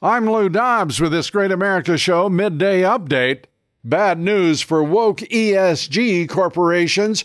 I'm Lou Dobbs with this Great America Show midday update. Bad news for woke ESG corporations.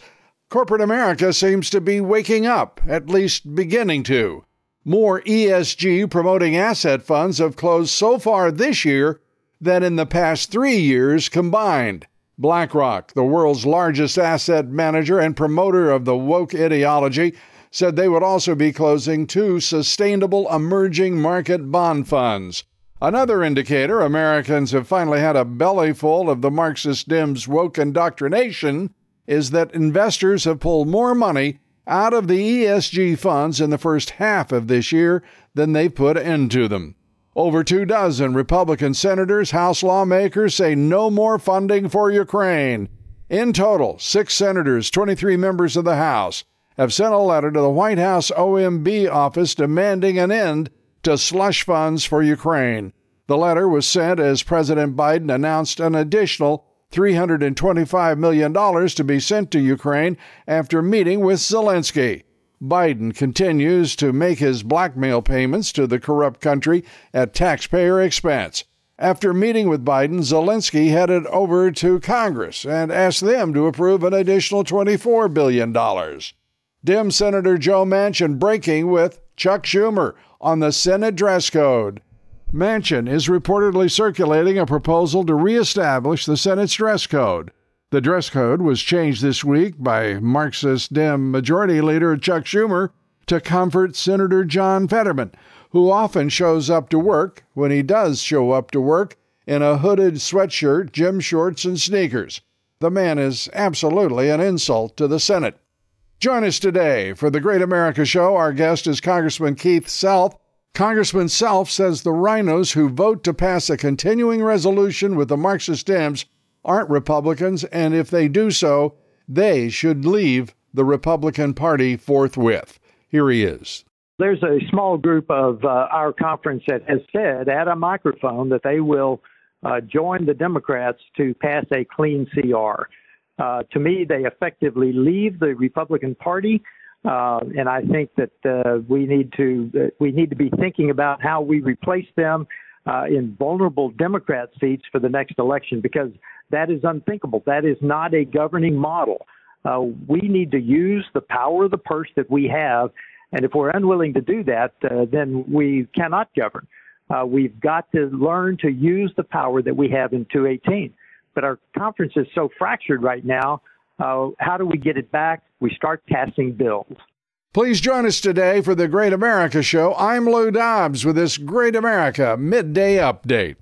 Corporate America seems to be waking up, at least beginning to. More ESG promoting asset funds have closed so far this year than in the past three years combined. BlackRock, the world's largest asset manager and promoter of the woke ideology, said they would also be closing two sustainable emerging market bond funds. Another indicator Americans have finally had a bellyful of the Marxist Dems woke indoctrination is that investors have pulled more money out of the ESG funds in the first half of this year than they've put into them. Over two dozen Republican senators, House lawmakers say no more funding for Ukraine. In total, six senators, 23 members of the House, have sent a letter to the White House OMB office demanding an end to slush funds for Ukraine. The letter was sent as President Biden announced an additional $325 million to be sent to Ukraine after meeting with Zelensky. Biden continues to make his blackmail payments to the corrupt country at taxpayer expense. After meeting with Biden, Zelensky headed over to Congress and asked them to approve an additional $24 billion. Dem Senator Joe Manchin breaking with Chuck Schumer on the Senate dress code. Manchin is reportedly circulating a proposal to reestablish the Senate's dress code. The dress code was changed this week by Marxist Dem Majority Leader Chuck Schumer to comfort Senator John Fetterman, who often shows up to work, when he does show up to work, in a hooded sweatshirt, gym shorts, and sneakers. The man is absolutely an insult to the Senate. Join us today for the Great America Show. Our guest is Congressman Keith Self. Congressman Self says the RINOs who vote to pass a continuing resolution with the Marxist Dems aren't Republicans, and if they do so, they should leave the Republican Party forthwith. Here he is. There's a small group of uh, our conference that has said at a microphone that they will uh, join the Democrats to pass a clean CR. Uh, to me, they effectively leave the Republican Party, uh, and I think that uh, we need to uh, we need to be thinking about how we replace them uh, in vulnerable Democrat seats for the next election because that is unthinkable. That is not a governing model. Uh, we need to use the power of the purse that we have, and if we're unwilling to do that, then we cannot govern. we've got to learn to use the power that we have in 218 but our conference is so fractured right now. Uh, how do we get it back? We start passing bills. Please join us today for the Great America Show. I'm Lou Dobbs with this Great America Midday Update.